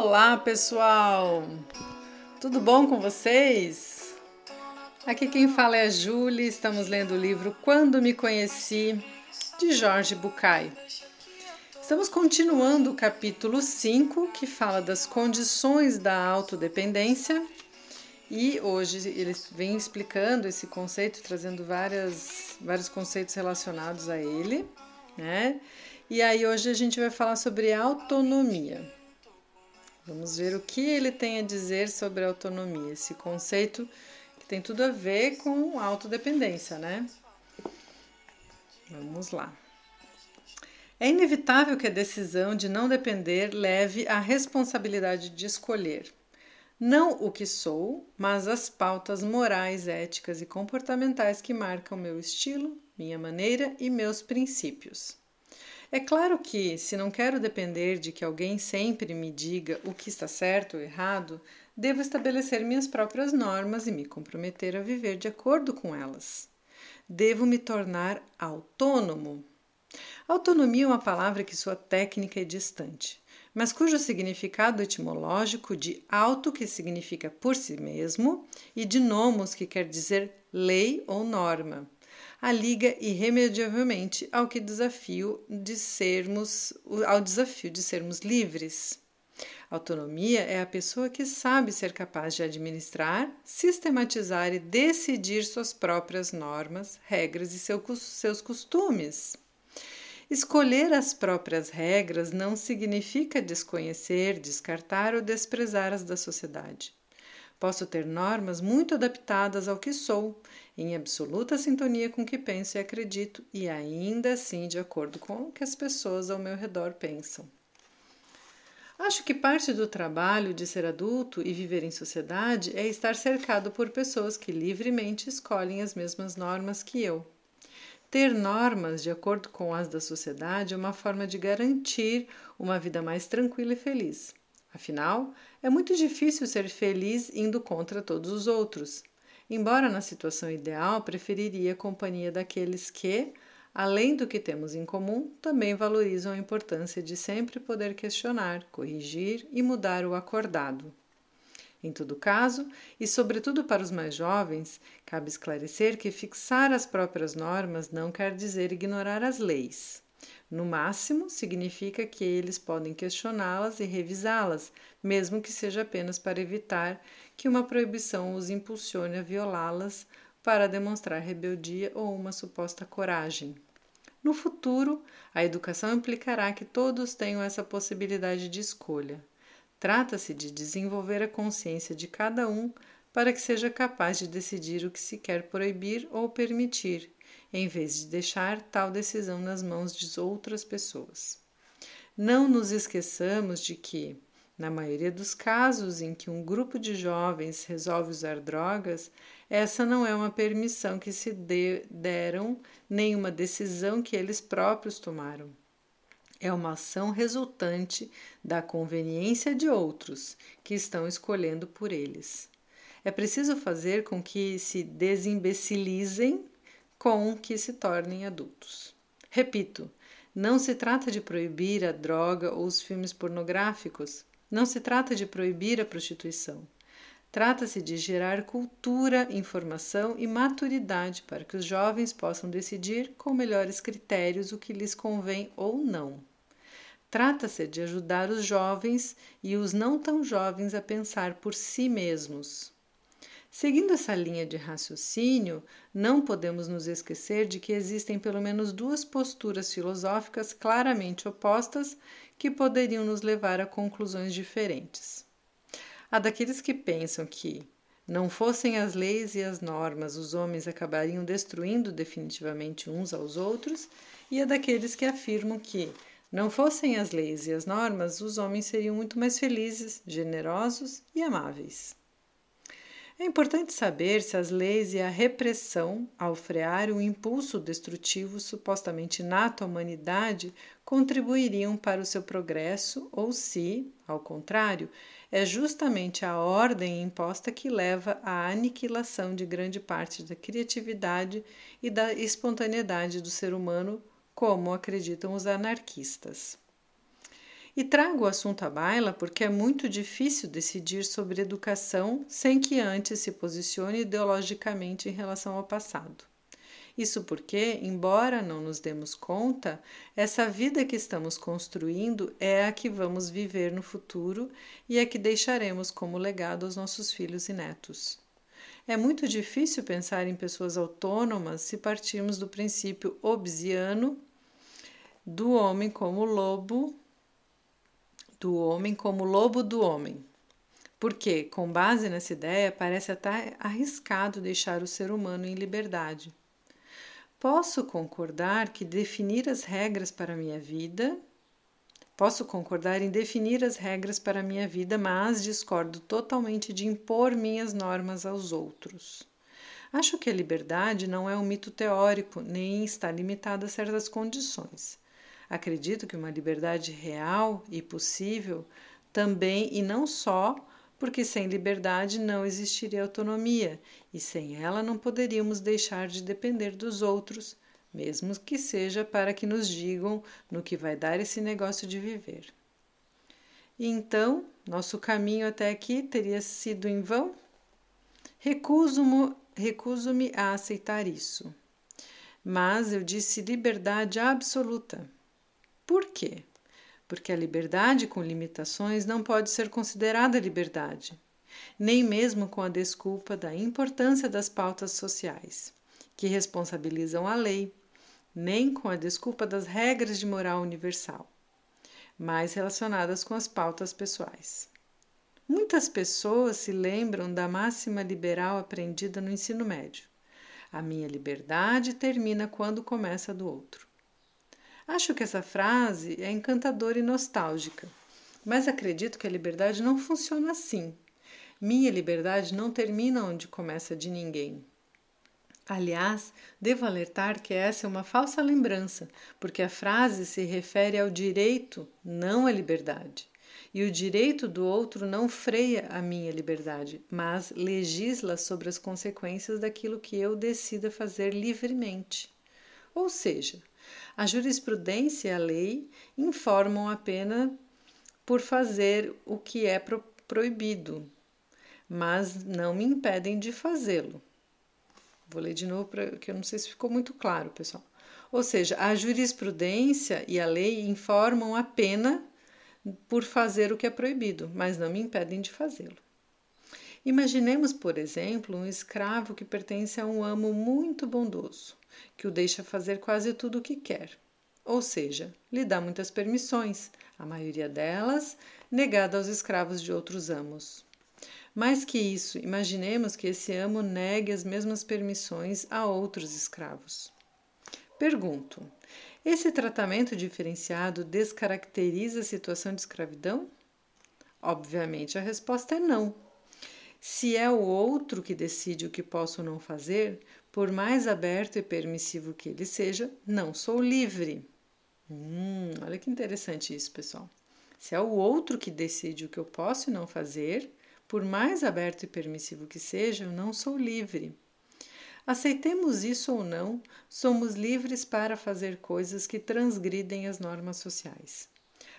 Olá, pessoal! Tudo bom com vocês? Aqui quem fala é a Julie, estamos lendo o livro Quando Me Conheci, de Jorge Bucay. Estamos continuando o capítulo 5, que fala das condições da autodependência, e hoje ele vem explicando esse conceito, trazendo várias, vários conceitos relacionados a ele, né? E aí hoje a gente vai falar sobre autonomia. Vamos ver o que ele tem a dizer sobre autonomia, esse conceito que tem tudo a ver com autodependência, né? Vamos lá. É inevitável que a decisão de não depender leve à responsabilidade de escolher não o que sou, mas as pautas morais, éticas e comportamentais que marcam meu estilo, minha maneira e meus princípios. É claro que, se não quero depender de que alguém sempre me diga o que está certo ou errado, devo estabelecer minhas próprias normas e me comprometer a viver de acordo com elas. Devo me tornar autônomo. Autonomia é uma palavra que sua técnica é distante, mas cujo significado etimológico de auto, que significa por si mesmo, e de nomos, que quer dizer lei ou norma a liga irremediavelmente ao que desafio de sermos ao desafio de sermos livres. Autonomia é a pessoa que sabe ser capaz de administrar, sistematizar e decidir suas próprias normas, regras e seu, seus costumes. Escolher as próprias regras não significa desconhecer, descartar ou desprezar as da sociedade. Posso ter normas muito adaptadas ao que sou, em absoluta sintonia com o que penso e acredito, e ainda assim de acordo com o que as pessoas ao meu redor pensam. Acho que parte do trabalho de ser adulto e viver em sociedade é estar cercado por pessoas que livremente escolhem as mesmas normas que eu. Ter normas de acordo com as da sociedade é uma forma de garantir uma vida mais tranquila e feliz. Afinal, é muito difícil ser feliz indo contra todos os outros. Embora na situação ideal preferiria a companhia daqueles que, além do que temos em comum, também valorizam a importância de sempre poder questionar, corrigir e mudar o acordado. Em todo caso, e sobretudo para os mais jovens, cabe esclarecer que fixar as próprias normas não quer dizer ignorar as leis. No máximo, significa que eles podem questioná-las e revisá-las, mesmo que seja apenas para evitar que uma proibição os impulsione a violá-las para demonstrar rebeldia ou uma suposta coragem. No futuro, a educação implicará que todos tenham essa possibilidade de escolha. Trata-se de desenvolver a consciência de cada um para que seja capaz de decidir o que se quer proibir ou permitir, em vez de deixar tal decisão nas mãos de outras pessoas. Não nos esqueçamos de que, na maioria dos casos em que um grupo de jovens resolve usar drogas, essa não é uma permissão que se deram, nem uma decisão que eles próprios tomaram. É uma ação resultante da conveniência de outros que estão escolhendo por eles. É preciso fazer com que se desimbecilizem com que se tornem adultos. Repito, não se trata de proibir a droga ou os filmes pornográficos, não se trata de proibir a prostituição. Trata-se de gerar cultura, informação e maturidade para que os jovens possam decidir com melhores critérios o que lhes convém ou não. Trata-se de ajudar os jovens e os não tão jovens a pensar por si mesmos. Seguindo essa linha de raciocínio, não podemos nos esquecer de que existem pelo menos duas posturas filosóficas claramente opostas que poderiam nos levar a conclusões diferentes. A daqueles que pensam que, não fossem as leis e as normas, os homens acabariam destruindo definitivamente uns aos outros, e a daqueles que afirmam que, não fossem as leis e as normas, os homens seriam muito mais felizes, generosos e amáveis. É importante saber se as leis e a repressão, ao frear o impulso destrutivo supostamente inato à humanidade, contribuiriam para o seu progresso ou se, ao contrário, é justamente a ordem imposta que leva à aniquilação de grande parte da criatividade e da espontaneidade do ser humano, como acreditam os anarquistas. E trago o assunto à baila porque é muito difícil decidir sobre educação sem que antes se posicione ideologicamente em relação ao passado. Isso porque, embora não nos demos conta, essa vida que estamos construindo é a que vamos viver no futuro e a que deixaremos como legado aos nossos filhos e netos. É muito difícil pensar em pessoas autônomas se partirmos do princípio obsiano do homem como lobo, do homem como lobo do homem. Porque, com base nessa ideia, parece até arriscado deixar o ser humano em liberdade. Posso concordar que definir as regras para a minha vida. Posso concordar em definir as regras para a minha vida, mas discordo totalmente de impor minhas normas aos outros. Acho que a liberdade não é um mito teórico, nem está limitada a certas condições. Acredito que uma liberdade real e possível também e não só porque sem liberdade não existiria autonomia e sem ela não poderíamos deixar de depender dos outros, mesmo que seja para que nos digam no que vai dar esse negócio de viver. Então, nosso caminho até aqui teria sido em vão? Recuso-me recuso a aceitar isso. Mas eu disse liberdade absoluta. Por quê? porque a liberdade com limitações não pode ser considerada liberdade, nem mesmo com a desculpa da importância das pautas sociais, que responsabilizam a lei, nem com a desculpa das regras de moral universal, mais relacionadas com as pautas pessoais. Muitas pessoas se lembram da máxima liberal aprendida no ensino médio. A minha liberdade termina quando começa a do outro. Acho que essa frase é encantadora e nostálgica, mas acredito que a liberdade não funciona assim. Minha liberdade não termina onde começa de ninguém. Aliás, devo alertar que essa é uma falsa lembrança, porque a frase se refere ao direito, não à liberdade. E o direito do outro não freia a minha liberdade, mas legisla sobre as consequências daquilo que eu decida fazer livremente. Ou seja, a jurisprudência e a lei informam a pena por fazer o que é pro proibido, mas não me impedem de fazê-lo. Vou ler de novo porque eu não sei se ficou muito claro, pessoal. Ou seja, a jurisprudência e a lei informam a pena por fazer o que é proibido, mas não me impedem de fazê-lo. Imaginemos, por exemplo, um escravo que pertence a um amo muito bondoso que o deixa fazer quase tudo o que quer. Ou seja, lhe dá muitas permissões, a maioria delas negada aos escravos de outros amos. Mais que isso, imaginemos que esse amo negue as mesmas permissões a outros escravos. Pergunto: esse tratamento diferenciado descaracteriza a situação de escravidão? Obviamente a resposta é não. Se é o outro que decide o que posso ou não fazer, por mais aberto e permissivo que ele seja, não sou livre. Hum, olha que interessante isso, pessoal. Se é o outro que decide o que eu posso e não fazer, por mais aberto e permissivo que seja, eu não sou livre. Aceitemos isso ou não, somos livres para fazer coisas que transgridem as normas sociais.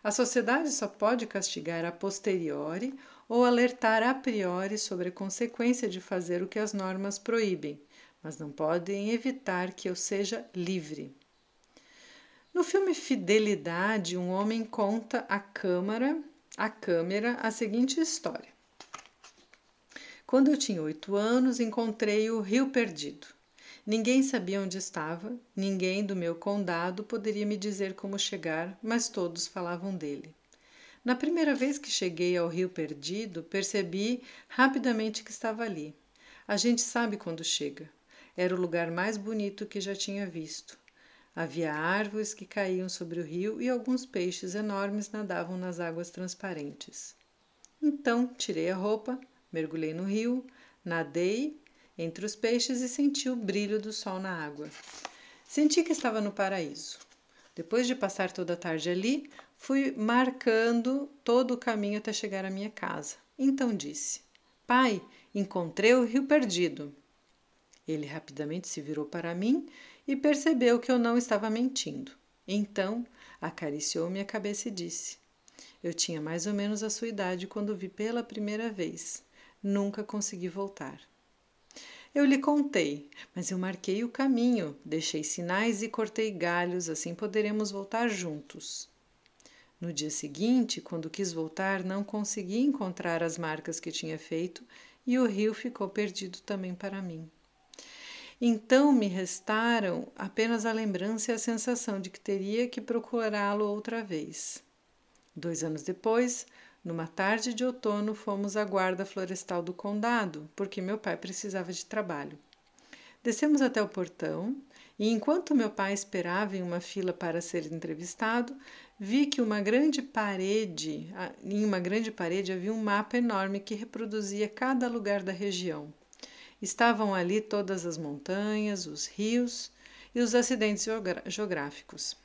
A sociedade só pode castigar a posteriori ou alertar a priori sobre a consequência de fazer o que as normas proíbem, mas não podem evitar que eu seja livre. No filme Fidelidade, um homem conta à câmara, à câmera a seguinte história. Quando eu tinha oito anos, encontrei o Rio Perdido. Ninguém sabia onde estava, ninguém do meu condado poderia me dizer como chegar, mas todos falavam dele. Na primeira vez que cheguei ao Rio Perdido, percebi rapidamente que estava ali. A gente sabe quando chega. Era o lugar mais bonito que já tinha visto. Havia árvores que caíam sobre o rio e alguns peixes enormes nadavam nas águas transparentes. Então tirei a roupa, mergulhei no rio, nadei entre os peixes e senti o brilho do sol na água. Senti que estava no paraíso. Depois de passar toda a tarde ali, fui marcando todo o caminho até chegar à minha casa. Então disse: Pai, encontrei o rio perdido. Ele rapidamente se virou para mim e percebeu que eu não estava mentindo. Então acariciou minha cabeça e disse: Eu tinha mais ou menos a sua idade quando vi pela primeira vez. Nunca consegui voltar. Eu lhe contei, mas eu marquei o caminho, deixei sinais e cortei galhos, assim poderemos voltar juntos. No dia seguinte, quando quis voltar, não consegui encontrar as marcas que tinha feito e o rio ficou perdido também para mim. Então me restaram apenas a lembrança e a sensação de que teria que procurá-lo outra vez. Dois anos depois, numa tarde de outono, fomos à guarda florestal do condado, porque meu pai precisava de trabalho. Descemos até o portão e enquanto meu pai esperava em uma fila para ser entrevistado, vi que uma grande parede, em uma grande parede havia um mapa enorme que reproduzia cada lugar da região. Estavam ali todas as montanhas, os rios e os acidentes geográficos.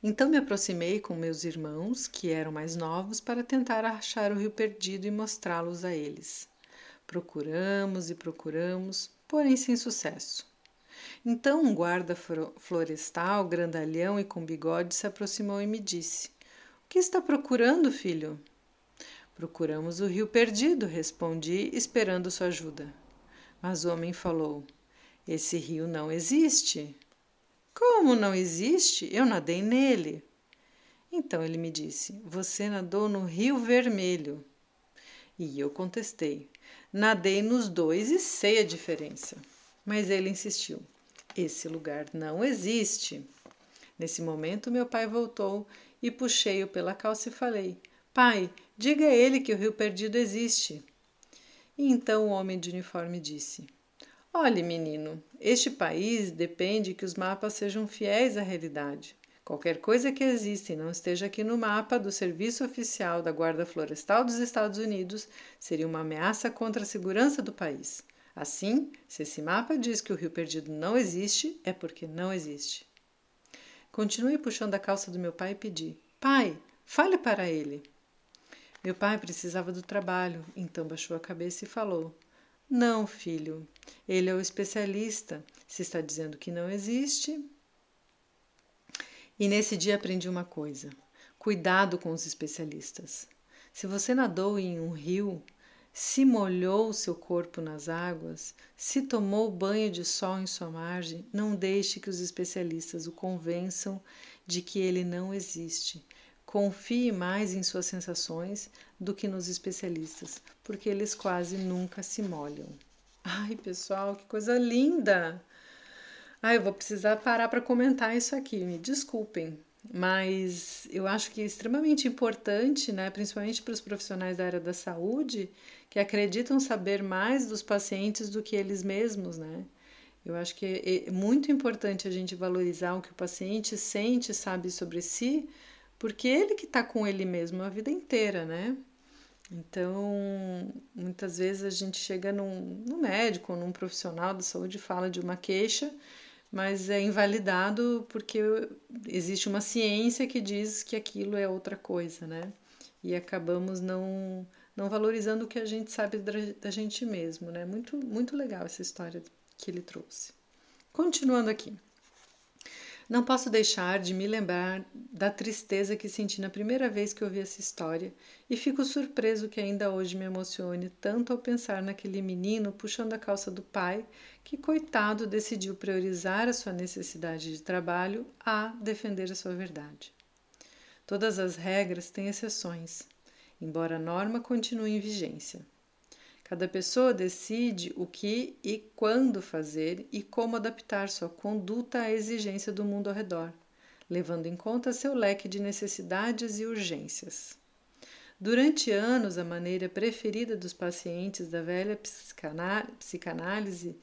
Então me aproximei com meus irmãos, que eram mais novos, para tentar achar o rio perdido e mostrá-los a eles. Procuramos e procuramos, porém sem sucesso. Então um guarda florestal, grandalhão e com bigode, se aproximou e me disse: O que está procurando, filho? Procuramos o rio perdido, respondi, esperando sua ajuda. Mas o homem falou: Esse rio não existe. Como não existe? Eu nadei nele. Então ele me disse: Você nadou no Rio Vermelho. E eu contestei: Nadei nos dois e sei a diferença. Mas ele insistiu: esse lugar não existe. Nesse momento, meu pai voltou e puxei-o pela calça e falei: Pai, diga a ele que o Rio Perdido existe. E então o homem de uniforme disse: Olhe, menino, este país depende que os mapas sejam fiéis à realidade. Qualquer coisa que exista e não esteja aqui no mapa do Serviço Oficial da Guarda Florestal dos Estados Unidos seria uma ameaça contra a segurança do país. Assim, se esse mapa diz que o rio perdido não existe, é porque não existe. Continuei puxando a calça do meu pai e pedi: Pai, fale para ele. Meu pai precisava do trabalho, então baixou a cabeça e falou: Não, filho, ele é o especialista. Se está dizendo que não existe. E nesse dia aprendi uma coisa: cuidado com os especialistas. Se você nadou em um rio, se molhou seu corpo nas águas, se tomou banho de sol em sua margem, não deixe que os especialistas o convençam de que ele não existe. Confie mais em suas sensações do que nos especialistas, porque eles quase nunca se molham. Ai, pessoal, que coisa linda! Ai, eu vou precisar parar para comentar isso aqui, me desculpem, mas eu acho que é extremamente importante, né, principalmente para os profissionais da área da saúde, que acreditam saber mais dos pacientes do que eles mesmos, né? Eu acho que é, é muito importante a gente valorizar o que o paciente sente, sabe sobre si, porque ele que está com ele mesmo a vida inteira, né? Então, muitas vezes a gente chega num, num médico, num profissional da saúde, fala de uma queixa mas é invalidado porque existe uma ciência que diz que aquilo é outra coisa, né? E acabamos não não valorizando o que a gente sabe da gente mesmo, né? Muito muito legal essa história que ele trouxe. Continuando aqui. Não posso deixar de me lembrar da tristeza que senti na primeira vez que ouvi essa história e fico surpreso que ainda hoje me emocione tanto ao pensar naquele menino puxando a calça do pai que, coitado, decidiu priorizar a sua necessidade de trabalho a defender a sua verdade. Todas as regras têm exceções, embora a norma continue em vigência. Cada pessoa decide o que e quando fazer e como adaptar sua conduta à exigência do mundo ao redor, levando em conta seu leque de necessidades e urgências. Durante anos, a maneira preferida dos pacientes da velha psicanálise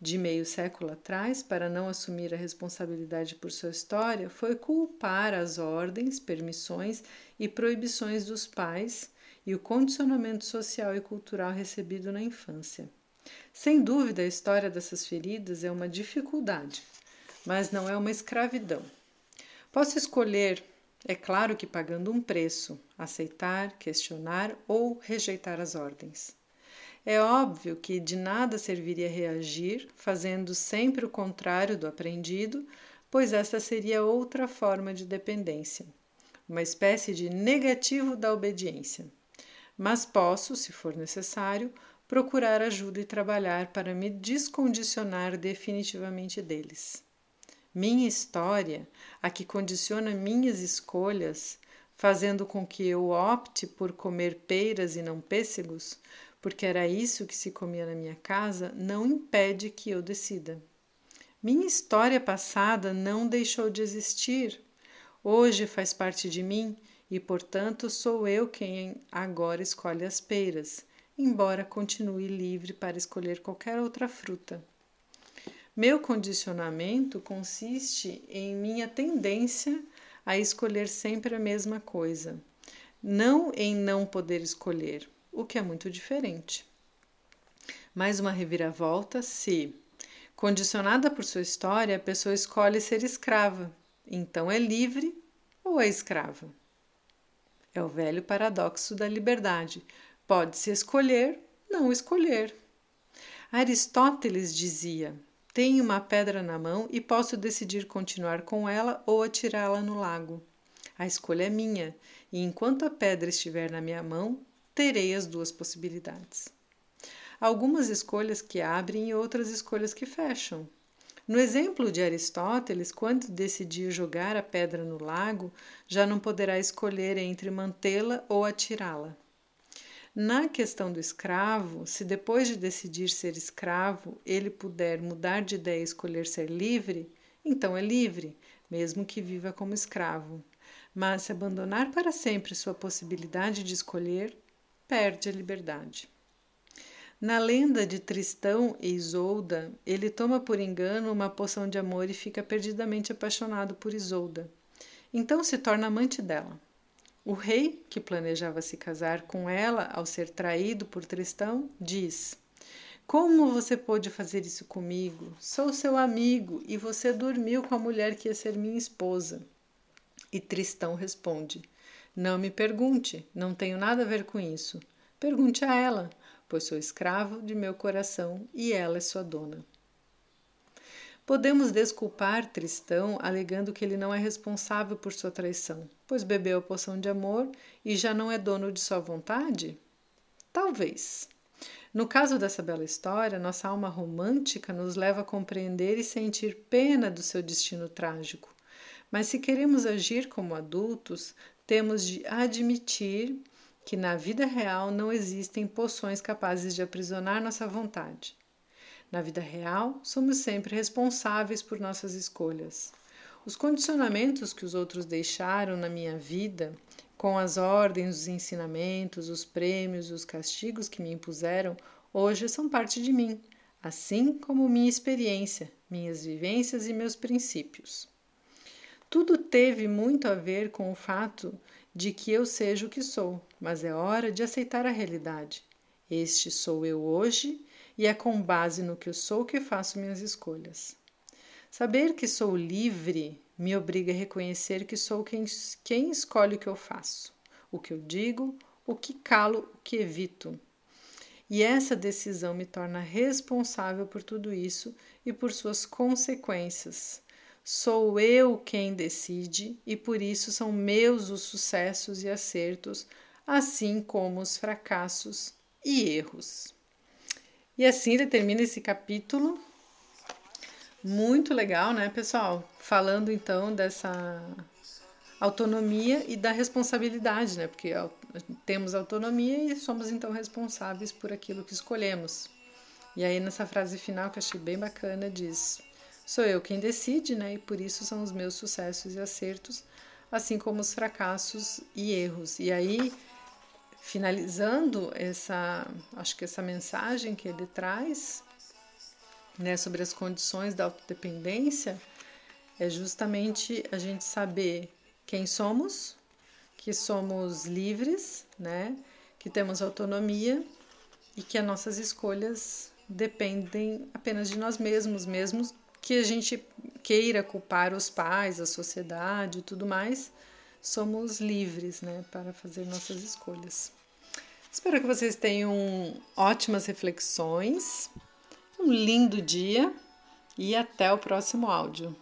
de meio século atrás, para não assumir a responsabilidade por sua história, foi culpar as ordens, permissões e proibições dos pais e o condicionamento social e cultural recebido na infância. Sem dúvida, a história dessas feridas é uma dificuldade, mas não é uma escravidão. Posso escolher, é claro que pagando um preço, aceitar, questionar ou rejeitar as ordens. É óbvio que de nada serviria reagir, fazendo sempre o contrário do aprendido, pois essa seria outra forma de dependência. uma espécie de negativo da obediência. Mas posso, se for necessário, procurar ajuda e trabalhar para me descondicionar definitivamente deles. Minha história, a que condiciona minhas escolhas, fazendo com que eu opte por comer peiras e não pêssegos, porque era isso que se comia na minha casa, não impede que eu decida. Minha história passada não deixou de existir. Hoje faz parte de mim e, portanto, sou eu quem agora escolhe as peiras, embora continue livre para escolher qualquer outra fruta. Meu condicionamento consiste em minha tendência a escolher sempre a mesma coisa, não em não poder escolher, o que é muito diferente. Mais uma reviravolta se, condicionada por sua história, a pessoa escolhe ser escrava, então é livre ou é escrava? É o velho paradoxo da liberdade. Pode-se escolher, não escolher. Aristóteles dizia: tenho uma pedra na mão e posso decidir continuar com ela ou atirá-la no lago. A escolha é minha, e enquanto a pedra estiver na minha mão, terei as duas possibilidades. Algumas escolhas que abrem e outras escolhas que fecham. No exemplo de Aristóteles, quando decidir jogar a pedra no lago, já não poderá escolher entre mantê-la ou atirá-la. Na questão do escravo, se depois de decidir ser escravo ele puder mudar de ideia e escolher ser livre, então é livre, mesmo que viva como escravo. Mas se abandonar para sempre sua possibilidade de escolher, perde a liberdade. Na lenda de Tristão e Isolda, ele toma por engano uma poção de amor e fica perdidamente apaixonado por Isolda. Então se torna amante dela. O rei, que planejava se casar com ela ao ser traído por Tristão, diz: Como você pôde fazer isso comigo? Sou seu amigo e você dormiu com a mulher que ia ser minha esposa. E Tristão responde: Não me pergunte, não tenho nada a ver com isso. Pergunte a ela, pois sou escravo de meu coração e ela é sua dona. Podemos desculpar Tristão alegando que ele não é responsável por sua traição, pois bebeu a poção de amor e já não é dono de sua vontade? Talvez. No caso dessa bela história, nossa alma romântica nos leva a compreender e sentir pena do seu destino trágico. Mas se queremos agir como adultos, temos de admitir que na vida real não existem poções capazes de aprisionar nossa vontade. Na vida real, somos sempre responsáveis por nossas escolhas. Os condicionamentos que os outros deixaram na minha vida, com as ordens, os ensinamentos, os prêmios, os castigos que me impuseram, hoje são parte de mim, assim como minha experiência, minhas vivências e meus princípios. Tudo teve muito a ver com o fato de que eu seja o que sou, mas é hora de aceitar a realidade. Este sou eu hoje e é com base no que eu sou que faço minhas escolhas. Saber que sou livre me obriga a reconhecer que sou quem, quem escolhe o que eu faço, o que eu digo, o que calo, o que evito. E essa decisão me torna responsável por tudo isso e por suas consequências. Sou eu quem decide e por isso são meus os sucessos e acertos, assim como os fracassos e erros. E assim ele termina esse capítulo. Muito legal, né, pessoal? Falando então dessa autonomia e da responsabilidade, né? Porque temos autonomia e somos então responsáveis por aquilo que escolhemos. E aí nessa frase final que eu achei bem bacana diz: sou eu quem decide, né? E por isso são os meus sucessos e acertos, assim como os fracassos e erros. E aí finalizando essa, acho que essa mensagem que ele traz, né, sobre as condições da autodependência, é justamente a gente saber quem somos, que somos livres, né, que temos autonomia e que as nossas escolhas dependem apenas de nós mesmos, mesmo que a gente queira culpar os pais, a sociedade e tudo mais, somos livres né, para fazer nossas escolhas. Espero que vocês tenham ótimas reflexões, um lindo dia e até o próximo áudio.